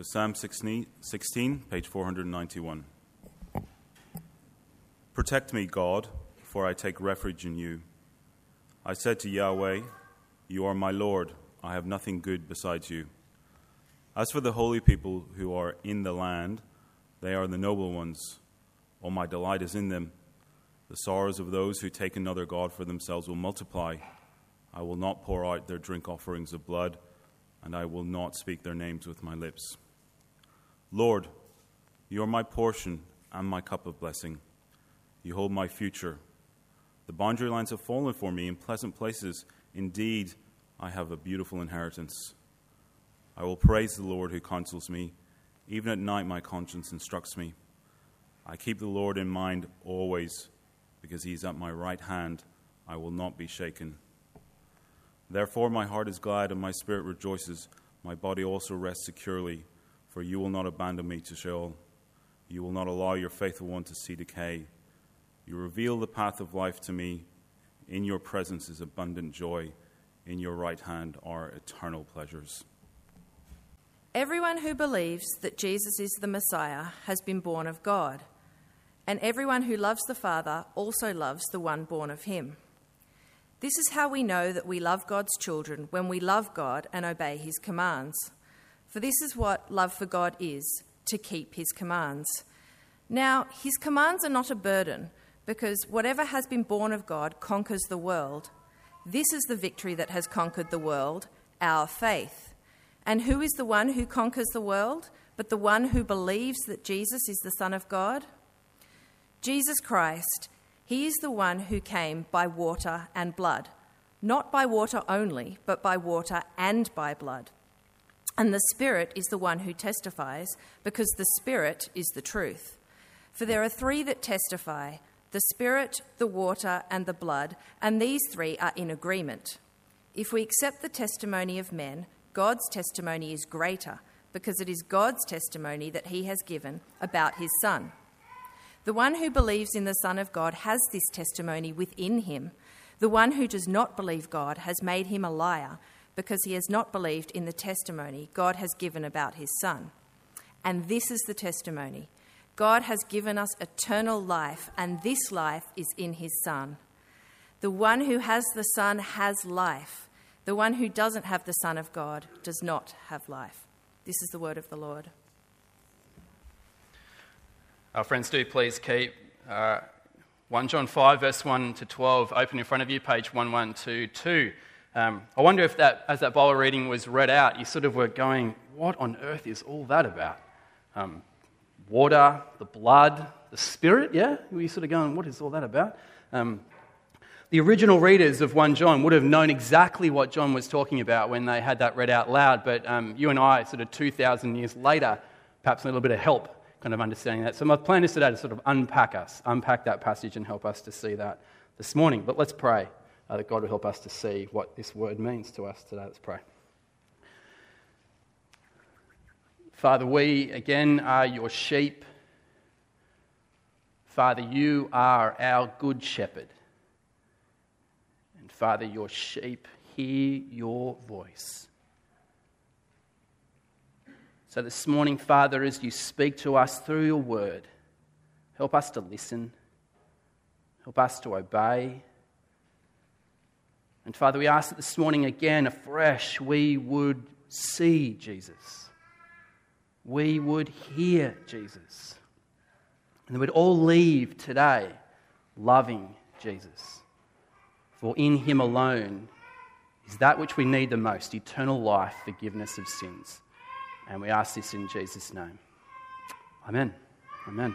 So, Psalm 16, 16, page 491. Protect me, God, for I take refuge in you. I said to Yahweh, You are my Lord, I have nothing good besides you. As for the holy people who are in the land, they are the noble ones. All my delight is in them. The sorrows of those who take another God for themselves will multiply. I will not pour out their drink offerings of blood, and I will not speak their names with my lips. Lord, you are my portion and my cup of blessing. You hold my future. The boundary lines have fallen for me in pleasant places. Indeed, I have a beautiful inheritance. I will praise the Lord who counsels me. Even at night, my conscience instructs me. I keep the Lord in mind always, because he is at my right hand. I will not be shaken. Therefore, my heart is glad and my spirit rejoices. My body also rests securely, for you will not abandon me to Sheol. You will not allow your faithful one to see decay. You reveal the path of life to me. In your presence is abundant joy. In your right hand are eternal pleasures. Everyone who believes that Jesus is the Messiah has been born of God, and everyone who loves the Father also loves the one born of him. This is how we know that we love God's children when we love God and obey his commands. For this is what love for God is to keep his commands. Now, his commands are not a burden, because whatever has been born of God conquers the world. This is the victory that has conquered the world, our faith. And who is the one who conquers the world but the one who believes that Jesus is the Son of God? Jesus Christ he is the one who came by water and blood, not by water only, but by water and by blood. And the Spirit is the one who testifies, because the Spirit is the truth. For there are three that testify the Spirit, the water, and the blood, and these three are in agreement. If we accept the testimony of men, God's testimony is greater, because it is God's testimony that He has given about His Son. The one who believes in the Son of God has this testimony within him. The one who does not believe God has made him a liar because he has not believed in the testimony God has given about his Son. And this is the testimony God has given us eternal life, and this life is in his Son. The one who has the Son has life. The one who doesn't have the Son of God does not have life. This is the word of the Lord. Our friends, do please keep uh, 1 John 5, verse 1 to 12, open in front of you, page 1122. Um, I wonder if that, as that Bible reading was read out, you sort of were going, what on earth is all that about? Um, water, the blood, the spirit, yeah? Were you sort of going, what is all that about? Um, the original readers of 1 John would have known exactly what John was talking about when they had that read out loud, but um, you and I, sort of 2,000 years later, perhaps a little bit of help kind of understanding that. So, my plan is today to sort of unpack us, unpack that passage, and help us to see that this morning. But let's pray uh, that God will help us to see what this word means to us today. Let's pray. Father, we again are your sheep. Father, you are our good shepherd. And Father, your sheep hear your voice. So, this morning, Father, as you speak to us through your word, help us to listen, help us to obey. And Father, we ask that this morning again, afresh, we would see Jesus. We would hear Jesus. And we would all leave today loving Jesus. For in him alone is that which we need the most eternal life, forgiveness of sins. And we ask this in Jesus' name. Amen. Amen.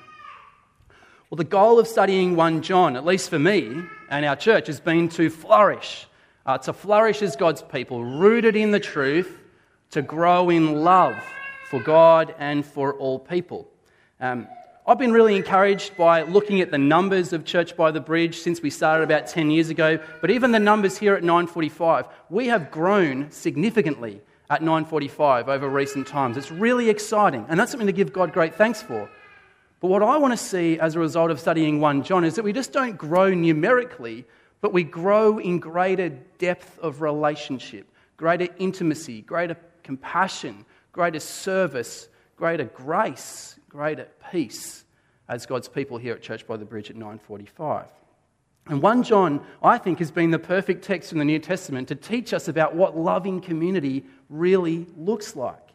Well, the goal of studying 1 John, at least for me and our church, has been to flourish. Uh, to flourish as God's people, rooted in the truth, to grow in love for God and for all people. Um, I've been really encouraged by looking at the numbers of Church by the Bridge since we started about 10 years ago, but even the numbers here at 945. We have grown significantly at 9:45 over recent times. It's really exciting, and that's something to give God great thanks for. But what I want to see as a result of studying 1 John is that we just don't grow numerically, but we grow in greater depth of relationship, greater intimacy, greater compassion, greater service, greater grace, greater peace as God's people here at Church by the Bridge at 945. And 1 John, I think, has been the perfect text in the New Testament to teach us about what loving community really looks like.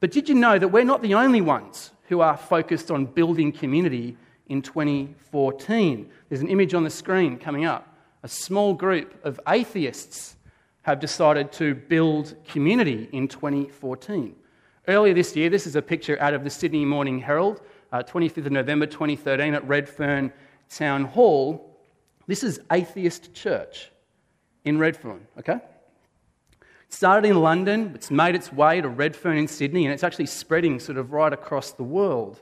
But did you know that we're not the only ones who are focused on building community in 2014? There's an image on the screen coming up. A small group of atheists have decided to build community in 2014. Earlier this year, this is a picture out of the Sydney Morning Herald, uh, 25th of November 2013 at Redfern Town Hall. This is Atheist Church in Redfern, okay? It started in London, it's made its way to Redfern in Sydney, and it's actually spreading sort of right across the world.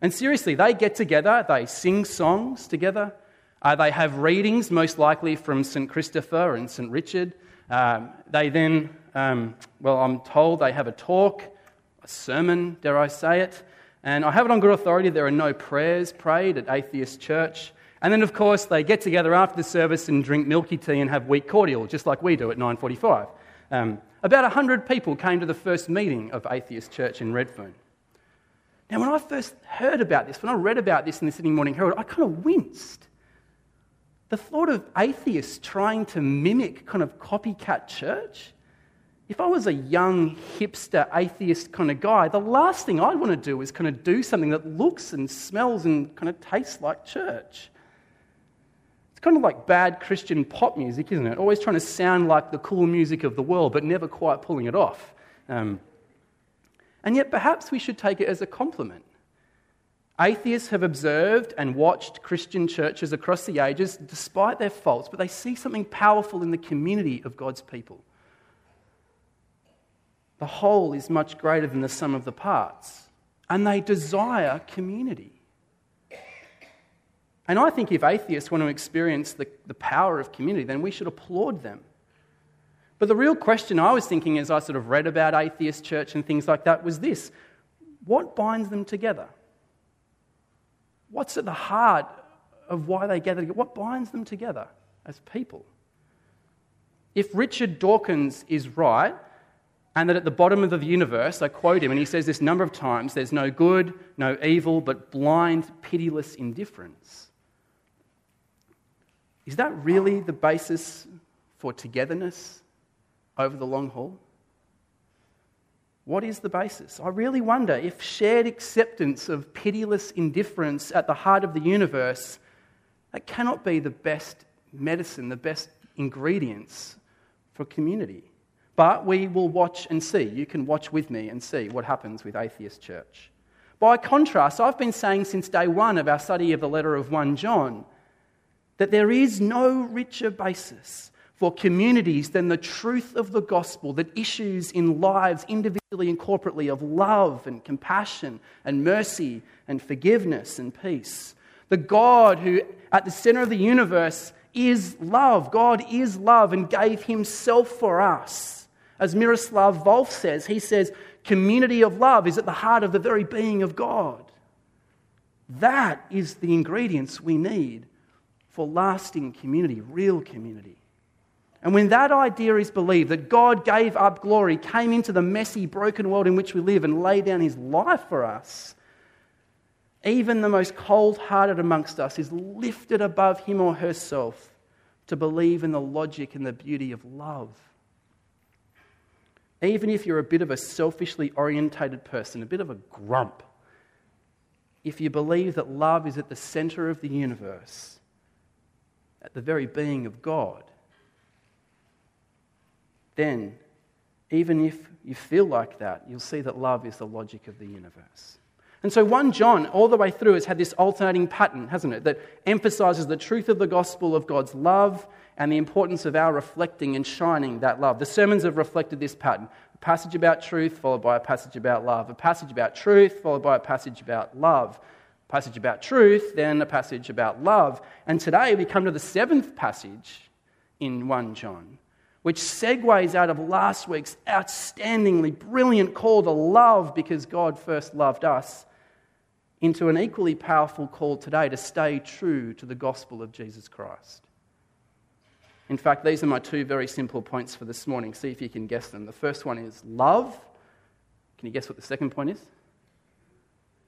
And seriously, they get together, they sing songs together, uh, they have readings, most likely from St. Christopher and St. Richard. Um, they then, um, well, I'm told they have a talk, a sermon, dare I say it. And I have it on good authority there are no prayers prayed at Atheist Church. And then, of course, they get together after the service and drink milky tea and have weak cordial, just like we do at 9:45. Um, about 100 people came to the first meeting of Atheist Church in Redfern. Now, when I first heard about this, when I read about this in the Sydney Morning Herald, I kind of winced. The thought of atheists trying to mimic kind of copycat church. If I was a young, hipster, atheist kind of guy, the last thing I'd want to do is kind of do something that looks and smells and kind of tastes like church It's kind of like bad Christian pop music, isn't it? Always trying to sound like the cool music of the world, but never quite pulling it off. Um, and yet, perhaps we should take it as a compliment. Atheists have observed and watched Christian churches across the ages, despite their faults, but they see something powerful in the community of God's people. The whole is much greater than the sum of the parts, and they desire community. And I think if atheists want to experience the, the power of community, then we should applaud them. But the real question I was thinking as I sort of read about atheist church and things like that was this what binds them together? What's at the heart of why they gather together? What binds them together as people? If Richard Dawkins is right, and that at the bottom of the universe, I quote him, and he says this number of times there's no good, no evil, but blind, pitiless indifference. Is that really the basis for togetherness over the long haul? What is the basis? I really wonder if shared acceptance of pitiless indifference at the heart of the universe, that cannot be the best medicine, the best ingredients for community. But we will watch and see. You can watch with me and see what happens with Atheist Church. By contrast, I've been saying since day one of our study of the letter of 1 John that there is no richer basis for communities than the truth of the gospel that issues in lives individually and corporately of love and compassion and mercy and forgiveness and peace. The God who, at the center of the universe, is love. God is love and gave himself for us. As Miroslav Volf says, he says, community of love is at the heart of the very being of God. That is the ingredients we need for lasting community, real community. And when that idea is believed, that God gave up glory, came into the messy, broken world in which we live, and laid down his life for us, even the most cold hearted amongst us is lifted above him or herself to believe in the logic and the beauty of love. Even if you're a bit of a selfishly orientated person, a bit of a grump, if you believe that love is at the center of the universe, at the very being of God, then even if you feel like that, you'll see that love is the logic of the universe. And so 1 John, all the way through, has had this alternating pattern, hasn't it? That emphasizes the truth of the gospel of God's love and the importance of our reflecting and shining that love. The sermons have reflected this pattern a passage about truth, followed by a passage about love, a passage about truth, followed by a passage about love a passage about truth, then a passage about love. And today we come to the seventh passage in 1 John, which segues out of last week's outstandingly brilliant call to love because God first loved us into an equally powerful call today to stay true to the gospel of Jesus Christ. In fact, these are my two very simple points for this morning. See if you can guess them. The first one is love Can you guess what the second point is?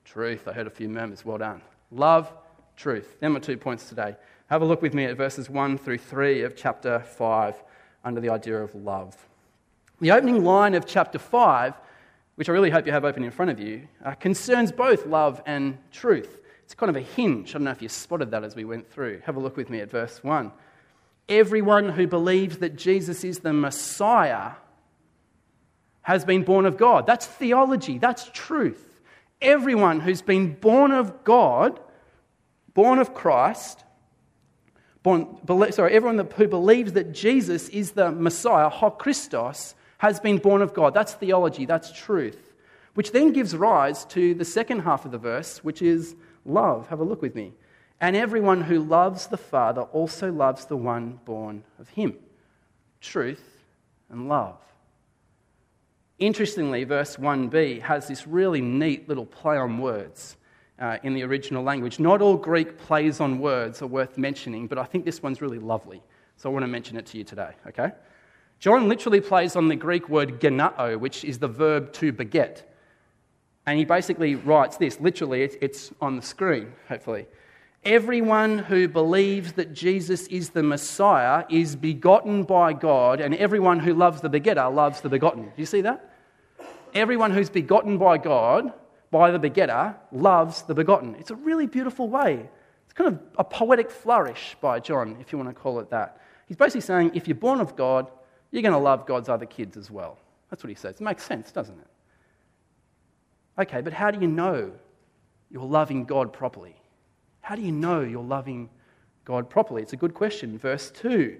Truth. I heard a few murmurs. Well done. Love, truth. Them are two points today. Have a look with me at verses 1 through 3 of chapter 5 under the idea of love. The opening line of chapter 5, which I really hope you have open in front of you, uh, concerns both love and truth. It's kind of a hinge. I don't know if you spotted that as we went through. Have a look with me at verse 1. Everyone who believes that Jesus is the Messiah has been born of God. That's theology, that's truth. Everyone who's been born of God, born of Christ, born, sorry, everyone who believes that Jesus is the Messiah, Ho Christos, has been born of God. That's theology, that's truth. Which then gives rise to the second half of the verse, which is love. Have a look with me. And everyone who loves the Father also loves the one born of him. Truth and love. Interestingly, verse 1b has this really neat little play on words uh, in the original language. Not all Greek plays on words are worth mentioning, but I think this one's really lovely. So I want to mention it to you today, okay? John literally plays on the Greek word genao, which is the verb to beget. And he basically writes this literally, it's on the screen, hopefully. Everyone who believes that Jesus is the Messiah is begotten by God, and everyone who loves the begetter loves the begotten. Do you see that? Everyone who's begotten by God, by the begetter, loves the begotten. It's a really beautiful way. It's kind of a poetic flourish by John, if you want to call it that. He's basically saying if you're born of God, you're going to love God's other kids as well. That's what he says. It makes sense, doesn't it? Okay, but how do you know you're loving God properly? How do you know you're loving God properly? It's a good question. Verse 2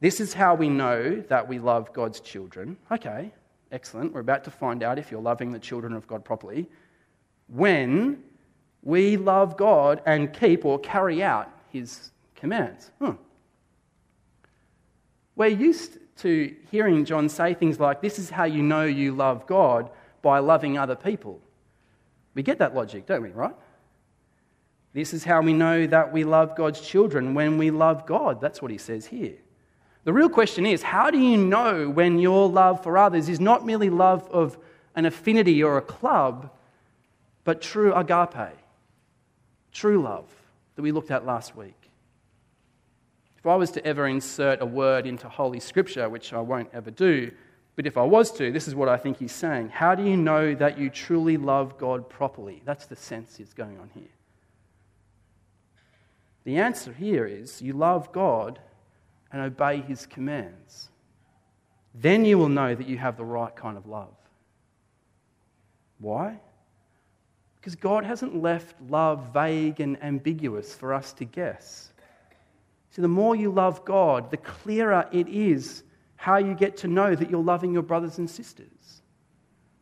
This is how we know that we love God's children. Okay, excellent. We're about to find out if you're loving the children of God properly. When we love God and keep or carry out his commands. Hmm. We're used to hearing John say things like, This is how you know you love God by loving other people. We get that logic, don't we, right? This is how we know that we love God's children when we love God. That's what he says here. The real question is how do you know when your love for others is not merely love of an affinity or a club, but true agape, true love that we looked at last week? If I was to ever insert a word into Holy Scripture, which I won't ever do, but if I was to, this is what I think he's saying. How do you know that you truly love God properly? That's the sense that's going on here. The answer here is you love God and obey his commands. Then you will know that you have the right kind of love. Why? Because God hasn't left love vague and ambiguous for us to guess. See, the more you love God, the clearer it is how you get to know that you're loving your brothers and sisters.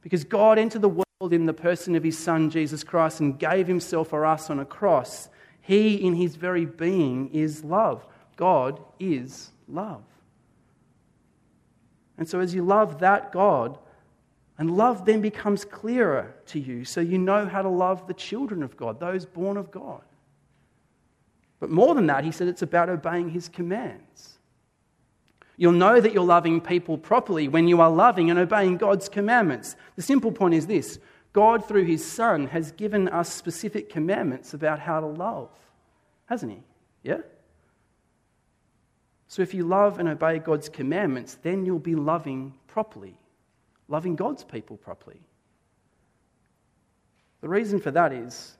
Because God entered the world in the person of his Son, Jesus Christ, and gave himself for us on a cross he, in his very being, is love. God is love. And so, as you love that God, and love then becomes clearer to you, so you know how to love the children of God, those born of God. But more than that, he said it's about obeying his commands. You'll know that you're loving people properly when you are loving and obeying God's commandments. The simple point is this God, through his Son, has given us specific commandments about how to love, hasn't he? Yeah? So if you love and obey God's commandments, then you'll be loving properly, loving God's people properly. The reason for that is,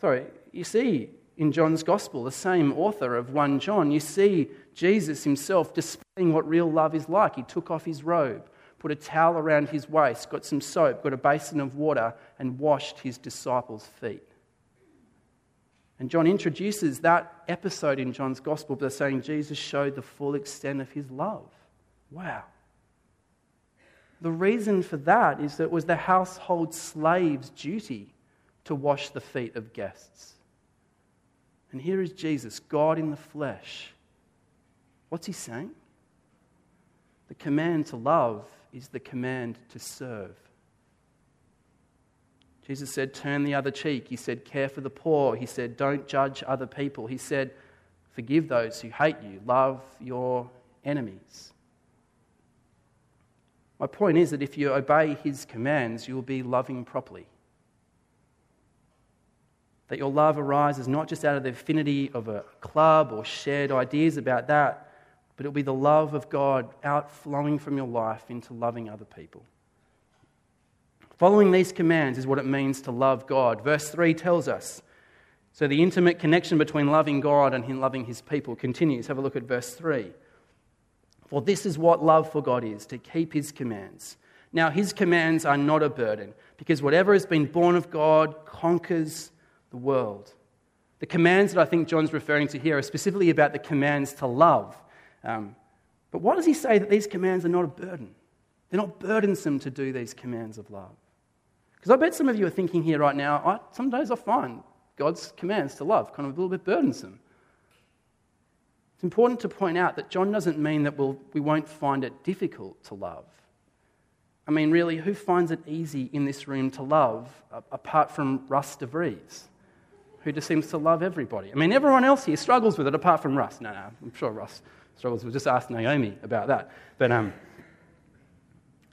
sorry, you see in John's Gospel, the same author of 1 John, you see Jesus himself displaying what real love is like. He took off his robe put a towel around his waist, got some soap, got a basin of water, and washed his disciples' feet. And John introduces that episode in John's gospel by saying Jesus showed the full extent of his love. Wow. The reason for that is that it was the household slave's duty to wash the feet of guests. And here is Jesus, God in the flesh. What's he saying? The command to love is the command to serve. Jesus said, Turn the other cheek. He said, Care for the poor. He said, Don't judge other people. He said, Forgive those who hate you. Love your enemies. My point is that if you obey his commands, you will be loving properly. That your love arises not just out of the affinity of a club or shared ideas about that, but it'll be the love of God outflowing from your life into loving other people. Following these commands is what it means to love God. Verse 3 tells us. So the intimate connection between loving God and loving his people continues. Have a look at verse 3. For this is what love for God is to keep his commands. Now, his commands are not a burden, because whatever has been born of God conquers the world. The commands that I think John's referring to here are specifically about the commands to love. Um, but why does he say that these commands are not a burden? They're not burdensome to do these commands of love. Because I bet some of you are thinking here right now, I, some days I find God's commands to love kind of a little bit burdensome. It's important to point out that John doesn't mean that we'll, we won't find it difficult to love. I mean, really, who finds it easy in this room to love apart from Russ DeVries, who just seems to love everybody? I mean, everyone else here struggles with it apart from Russ. No, no, I'm sure Russ struggles. We'll just ask Naomi about that. But um,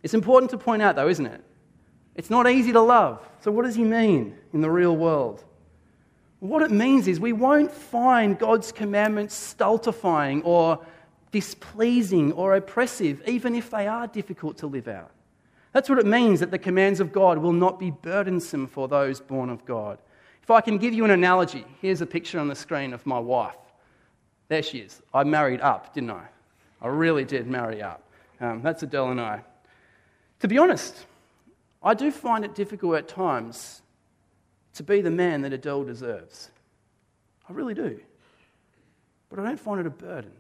it's important to point out, though, isn't it? It's not easy to love. So, what does he mean in the real world? What it means is we won't find God's commandments stultifying or displeasing or oppressive, even if they are difficult to live out. That's what it means that the commands of God will not be burdensome for those born of God. If I can give you an analogy, here's a picture on the screen of my wife. There she is. I married up, didn't I? I really did marry up. Um, that's Adele and I. To be honest, I do find it difficult at times to be the man that Adele deserves. I really do. But I don't find it a burden.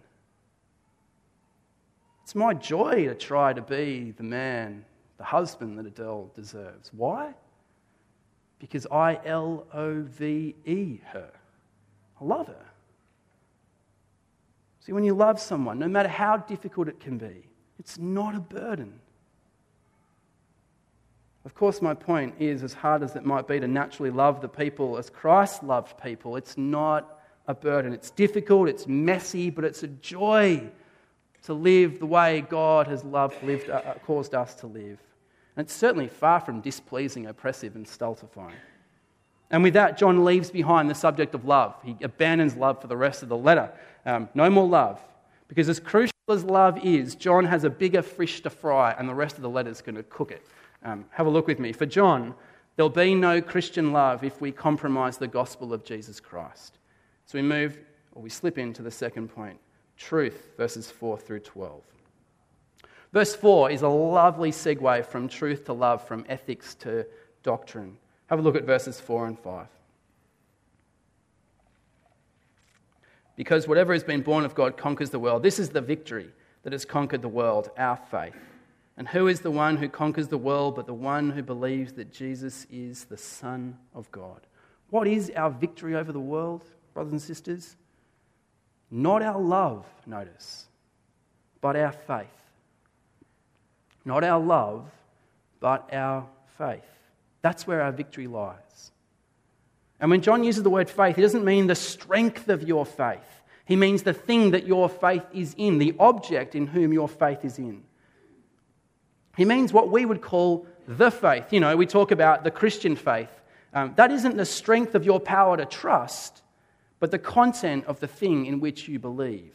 It's my joy to try to be the man, the husband that Adele deserves. Why? Because I L O V E her. I love her. See, when you love someone, no matter how difficult it can be, it's not a burden. Of course, my point is as hard as it might be to naturally love the people as Christ loved people, it's not a burden. It's difficult, it's messy, but it's a joy to live the way God has loved, lived, uh, uh, caused us to live. And it's certainly far from displeasing, oppressive, and stultifying. And with that, John leaves behind the subject of love. He abandons love for the rest of the letter. Um, no more love. Because as crucial as love is, John has a bigger fish to fry, and the rest of the letter is going to cook it. Um, have a look with me. For John, there'll be no Christian love if we compromise the gospel of Jesus Christ. So we move, or we slip into the second point truth, verses 4 through 12. Verse 4 is a lovely segue from truth to love, from ethics to doctrine. Have a look at verses 4 and 5. Because whatever has been born of God conquers the world. This is the victory that has conquered the world, our faith. And who is the one who conquers the world but the one who believes that Jesus is the Son of God? What is our victory over the world, brothers and sisters? Not our love, notice, but our faith. Not our love, but our faith. That's where our victory lies. And when John uses the word faith, he doesn't mean the strength of your faith. He means the thing that your faith is in, the object in whom your faith is in. He means what we would call the faith. You know, we talk about the Christian faith. Um, that isn't the strength of your power to trust, but the content of the thing in which you believe.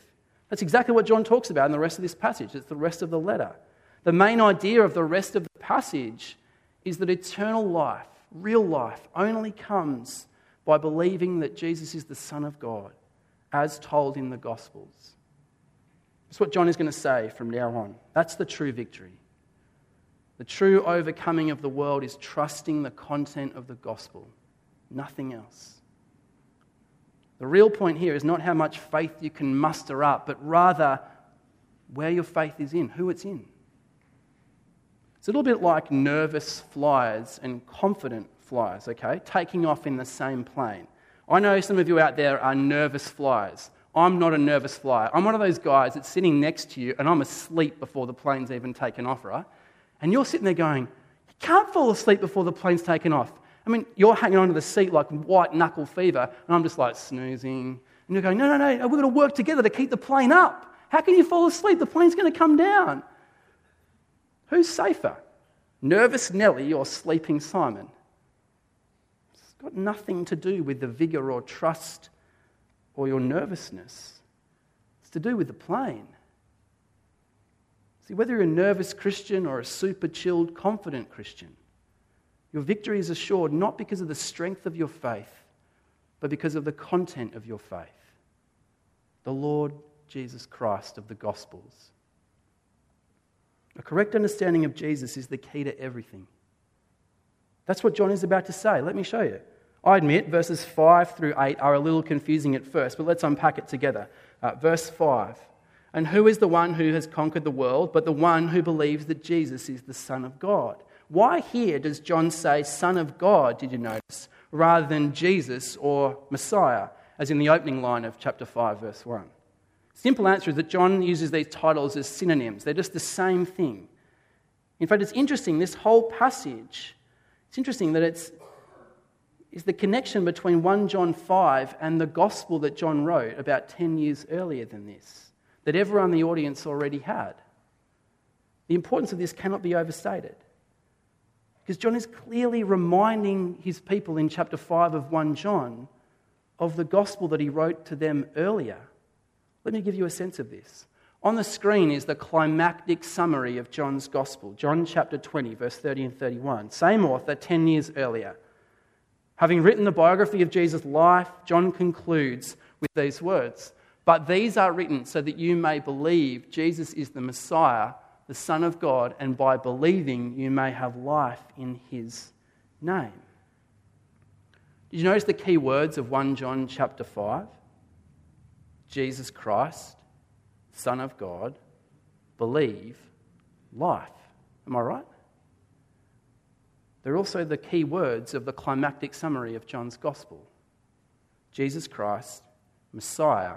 That's exactly what John talks about in the rest of this passage. It's the rest of the letter. The main idea of the rest of the passage is that eternal life, real life, only comes by believing that Jesus is the Son of God, as told in the Gospels. That's what John is going to say from now on. That's the true victory. The true overcoming of the world is trusting the content of the gospel, nothing else. The real point here is not how much faith you can muster up, but rather where your faith is in, who it's in. It's a little bit like nervous flyers and confident flyers, okay? Taking off in the same plane. I know some of you out there are nervous flyers. I'm not a nervous flyer. I'm one of those guys that's sitting next to you and I'm asleep before the plane's even taken off, right? And you're sitting there going, You can't fall asleep before the plane's taken off. I mean, you're hanging onto the seat like white knuckle fever, and I'm just like snoozing. And you're going, No, no, no, we're going to work together to keep the plane up. How can you fall asleep? The plane's going to come down. Who's safer? Nervous Nellie or sleeping Simon? It's got nothing to do with the vigour or trust or your nervousness. It's to do with the plane. See, whether you're a nervous Christian or a super chilled, confident Christian, your victory is assured not because of the strength of your faith, but because of the content of your faith the Lord Jesus Christ of the Gospels. A correct understanding of Jesus is the key to everything. That's what John is about to say. Let me show you. I admit verses 5 through 8 are a little confusing at first, but let's unpack it together. Uh, verse 5 And who is the one who has conquered the world but the one who believes that Jesus is the Son of God? Why here does John say Son of God, did you notice, rather than Jesus or Messiah, as in the opening line of chapter 5, verse 1? Simple answer is that John uses these titles as synonyms. They're just the same thing. In fact, it's interesting, this whole passage, it's interesting that it's is the connection between 1 John 5 and the gospel that John wrote about 10 years earlier than this, that everyone in the audience already had. The importance of this cannot be overstated. Because John is clearly reminding his people in chapter 5 of 1 John of the gospel that he wrote to them earlier. Let me give you a sense of this. On the screen is the climactic summary of John's Gospel, John chapter 20, verse 30 and 31. Same author, 10 years earlier. Having written the biography of Jesus' life, John concludes with these words But these are written so that you may believe Jesus is the Messiah, the Son of God, and by believing you may have life in his name. Did you notice the key words of 1 John chapter 5? Jesus Christ, Son of God, believe, life. Am I right? They're also the key words of the climactic summary of John's Gospel Jesus Christ, Messiah,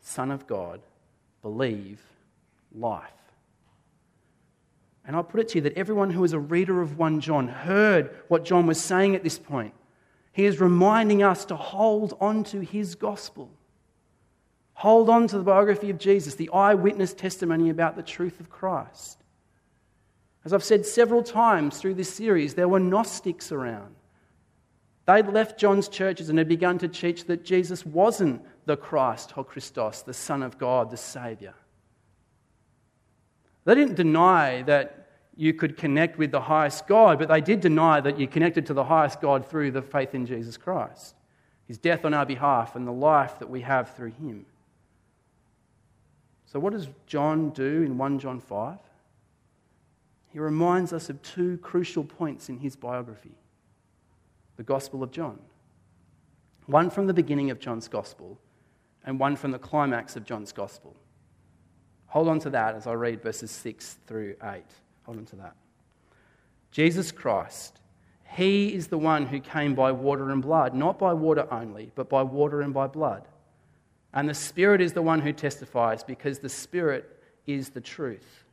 Son of God, believe, life. And I'll put it to you that everyone who is a reader of 1 John heard what John was saying at this point. He is reminding us to hold on to his gospel. Hold on to the biography of Jesus, the eyewitness testimony about the truth of Christ. As I've said several times through this series, there were Gnostics around. They'd left John's churches and had begun to teach that Jesus wasn't the Christ, or Christos, the Son of God, the Saviour. They didn't deny that you could connect with the highest God, but they did deny that you connected to the highest God through the faith in Jesus Christ, his death on our behalf, and the life that we have through him. So, what does John do in 1 John 5? He reminds us of two crucial points in his biography the Gospel of John. One from the beginning of John's Gospel, and one from the climax of John's Gospel. Hold on to that as I read verses 6 through 8. Hold on to that. Jesus Christ, He is the one who came by water and blood, not by water only, but by water and by blood. And the Spirit is the one who testifies, because the Spirit is the truth.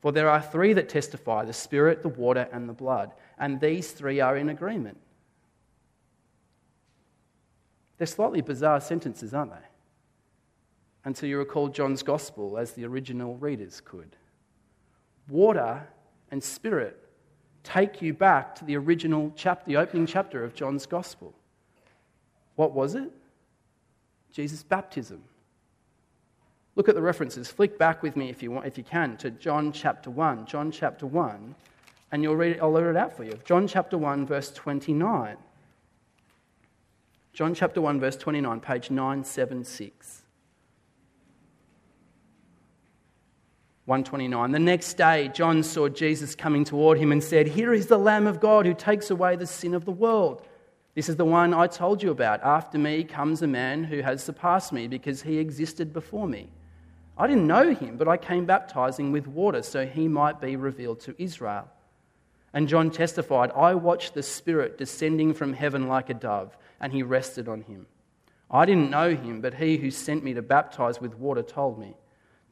For there are three that testify the Spirit, the water, and the blood. And these three are in agreement. They're slightly bizarre sentences, aren't they? Until you recall John's Gospel as the original readers could. Water and Spirit take you back to the original chapter, the opening chapter of John's Gospel. What was it? Jesus' baptism. Look at the references. Flick back with me if you, want, if you can to John chapter 1. John chapter 1, and you'll read it, I'll read it out for you. John chapter 1, verse 29. John chapter 1, verse 29, page 976. 129. The next day, John saw Jesus coming toward him and said, Here is the Lamb of God who takes away the sin of the world. This is the one I told you about. After me comes a man who has surpassed me because he existed before me. I didn't know him, but I came baptizing with water so he might be revealed to Israel. And John testified, I watched the Spirit descending from heaven like a dove, and he rested on him. I didn't know him, but he who sent me to baptize with water told me,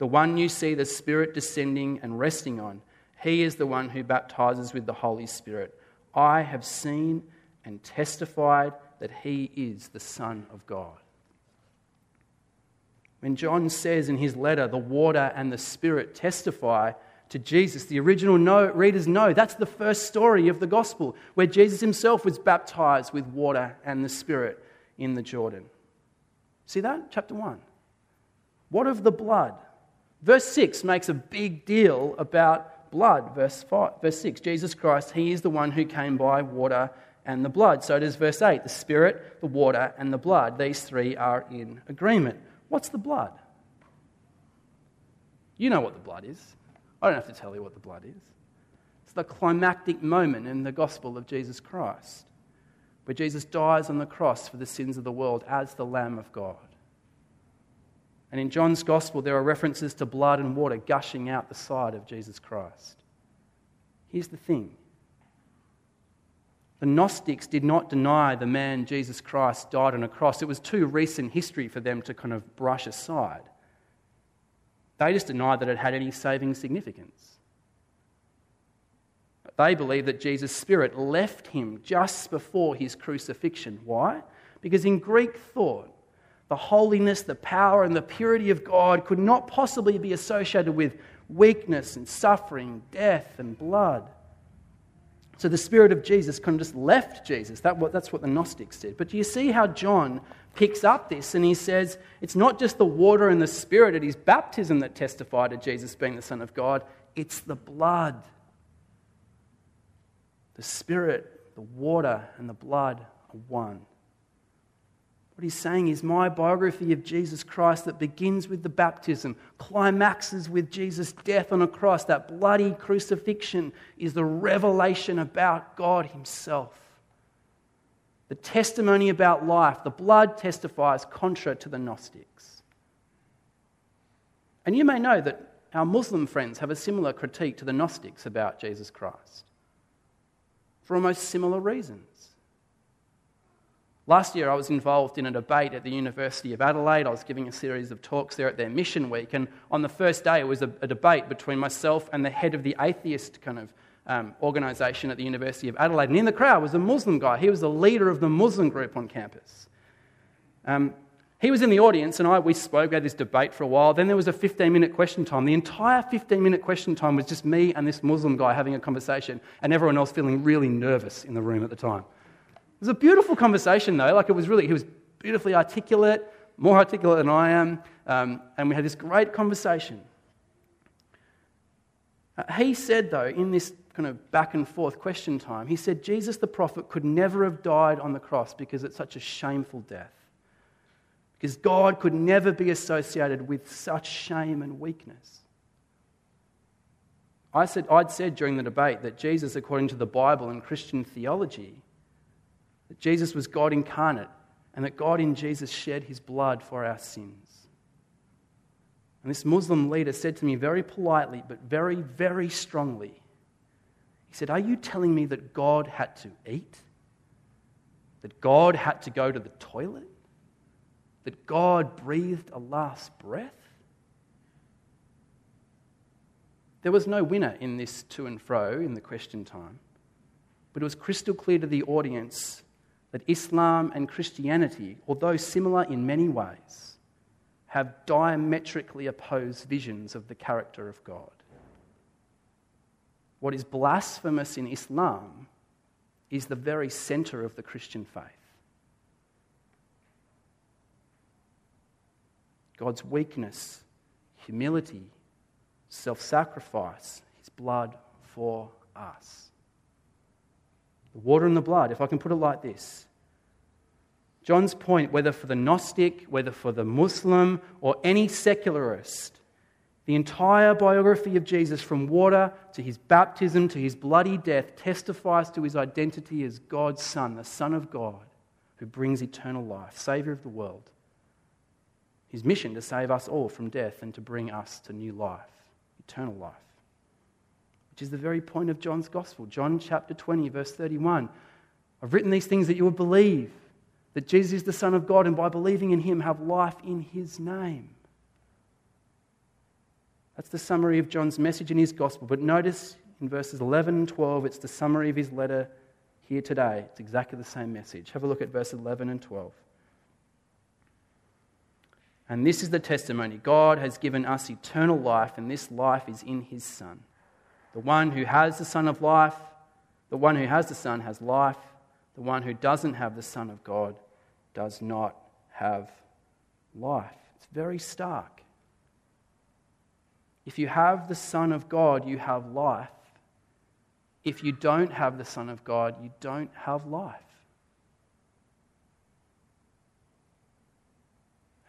The one you see the Spirit descending and resting on, he is the one who baptizes with the Holy Spirit. I have seen and testified that he is the Son of God. When John says in his letter, the water and the Spirit testify to Jesus. The original know, readers know that's the first story of the gospel, where Jesus himself was baptized with water and the Spirit in the Jordan. See that? Chapter 1. What of the blood? Verse 6 makes a big deal about blood. Verse, 5, verse 6 Jesus Christ, He is the one who came by water and the blood. So does verse 8 the Spirit, the water, and the blood. These three are in agreement. What's the blood? You know what the blood is. I don't have to tell you what the blood is. It's the climactic moment in the gospel of Jesus Christ, where Jesus dies on the cross for the sins of the world as the Lamb of God. And in John's gospel, there are references to blood and water gushing out the side of Jesus Christ. Here's the thing the Gnostics did not deny the man Jesus Christ died on a cross. It was too recent history for them to kind of brush aside. They just denied that it had any saving significance. They believed that Jesus' spirit left him just before his crucifixion. Why? Because in Greek thought, the holiness, the power, and the purity of God could not possibly be associated with weakness and suffering, death and blood. So the Spirit of Jesus kind of just left Jesus. That, that's what the Gnostics did. But do you see how John picks up this and he says it's not just the water and the Spirit at his baptism that testify to Jesus being the Son of God, it's the blood. The Spirit, the water, and the blood are one. What he's saying is, my biography of Jesus Christ that begins with the baptism, climaxes with Jesus' death on a cross, that bloody crucifixion, is the revelation about God Himself. The testimony about life, the blood testifies contra to the Gnostics. And you may know that our Muslim friends have a similar critique to the Gnostics about Jesus Christ for almost similar reasons. Last year, I was involved in a debate at the University of Adelaide. I was giving a series of talks there at their mission week. And on the first day, it was a, a debate between myself and the head of the atheist kind of um, organisation at the University of Adelaide. And in the crowd was a Muslim guy. He was the leader of the Muslim group on campus. Um, he was in the audience, and I, we spoke, we had this debate for a while. Then there was a 15 minute question time. The entire 15 minute question time was just me and this Muslim guy having a conversation, and everyone else feeling really nervous in the room at the time. It was a beautiful conversation, though. Like, it was really, he was beautifully articulate, more articulate than I am. Um, and we had this great conversation. Uh, he said, though, in this kind of back and forth question time, he said, Jesus the prophet could never have died on the cross because it's such a shameful death. Because God could never be associated with such shame and weakness. I said, I'd said during the debate that Jesus, according to the Bible and Christian theology, that Jesus was God incarnate and that God in Jesus shed his blood for our sins. And this Muslim leader said to me very politely, but very, very strongly, he said, Are you telling me that God had to eat? That God had to go to the toilet? That God breathed a last breath? There was no winner in this to and fro in the question time, but it was crystal clear to the audience that Islam and Christianity, although similar in many ways, have diametrically opposed visions of the character of God. What is blasphemous in Islam is the very center of the Christian faith. God's weakness, humility, self sacrifice, his blood for us. Water and the blood, if I can put it like this. John's point, whether for the Gnostic, whether for the Muslim, or any secularist, the entire biography of Jesus, from water to his baptism to his bloody death, testifies to his identity as God's Son, the Son of God, who brings eternal life, Saviour of the world. His mission to save us all from death and to bring us to new life, eternal life which is the very point of John's gospel. John chapter 20, verse 31. I've written these things that you would believe that Jesus is the Son of God, and by believing in him, have life in his name. That's the summary of John's message in his gospel. But notice in verses 11 and 12, it's the summary of his letter here today. It's exactly the same message. Have a look at verse 11 and 12. And this is the testimony God has given us eternal life, and this life is in his Son. The one who has the Son of life, the one who has the Son has life. The one who doesn't have the Son of God does not have life. It's very stark. If you have the Son of God, you have life. If you don't have the Son of God, you don't have life.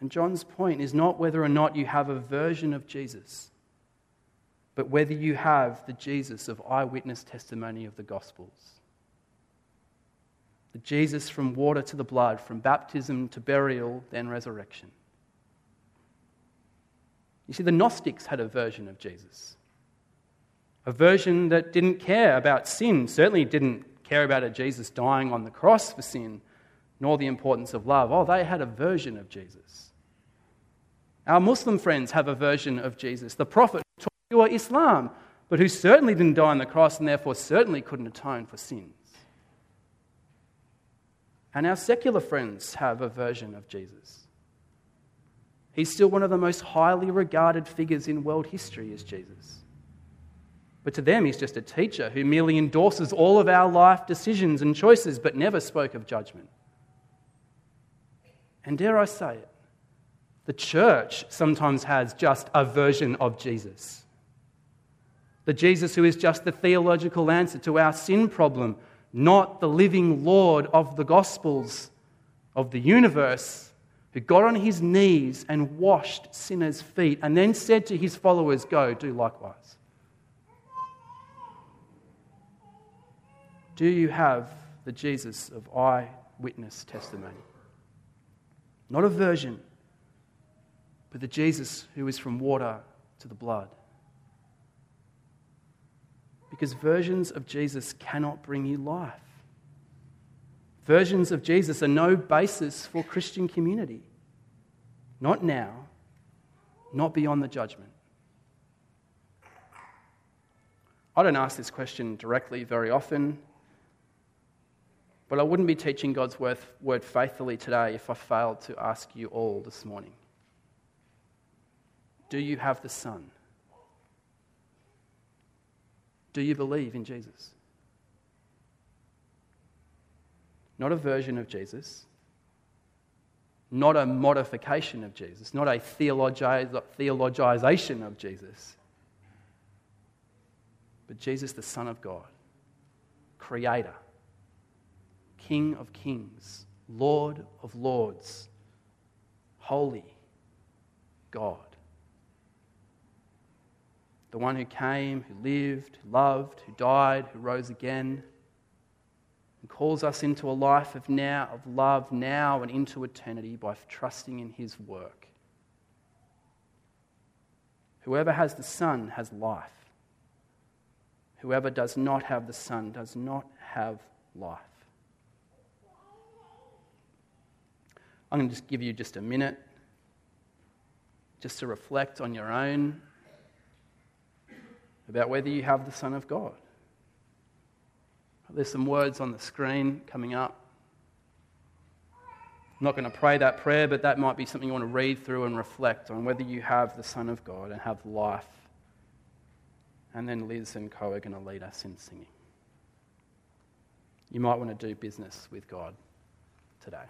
And John's point is not whether or not you have a version of Jesus, but whether you have the Jesus of eyewitness testimony of the Gospels. The Jesus from water to the blood, from baptism to burial, then resurrection. You see, the Gnostics had a version of Jesus. A version that didn't care about sin, certainly didn't care about a Jesus dying on the cross for sin, nor the importance of love. Oh, they had a version of Jesus. Our Muslim friends have a version of Jesus, the Prophet who are Islam, but who certainly didn't die on the cross and therefore certainly couldn't atone for sins. And our secular friends have a version of Jesus. He's still one of the most highly regarded figures in world history, is Jesus. But to them, he's just a teacher who merely endorses all of our life decisions and choices, but never spoke of judgment. And dare I say it, the church sometimes has just a version of Jesus. The Jesus who is just the theological answer to our sin problem, not the living Lord of the Gospels of the universe, who got on his knees and washed sinners' feet and then said to his followers, Go, do likewise. Do you have the Jesus of eyewitness testimony? Not a version but the Jesus who is from water to the blood. Because versions of Jesus cannot bring you life. Versions of Jesus are no basis for Christian community. Not now, not beyond the judgment. I don't ask this question directly very often, but I wouldn't be teaching God's word faithfully today if I failed to ask you all this morning. Do you have the Son? Do you believe in Jesus? Not a version of Jesus, not a modification of Jesus, not a theologization of Jesus, but Jesus, the Son of God, Creator, King of kings, Lord of lords, Holy God the one who came, who lived, who loved, who died, who rose again, and calls us into a life of now, of love now and into eternity by trusting in his work. Whoever has the Son has life. Whoever does not have the Son does not have life. I'm going to just give you just a minute just to reflect on your own about whether you have the Son of God. There's some words on the screen coming up. I'm not going to pray that prayer, but that might be something you want to read through and reflect on whether you have the Son of God and have life. And then Liz and Co are going to lead us in singing. You might want to do business with God today.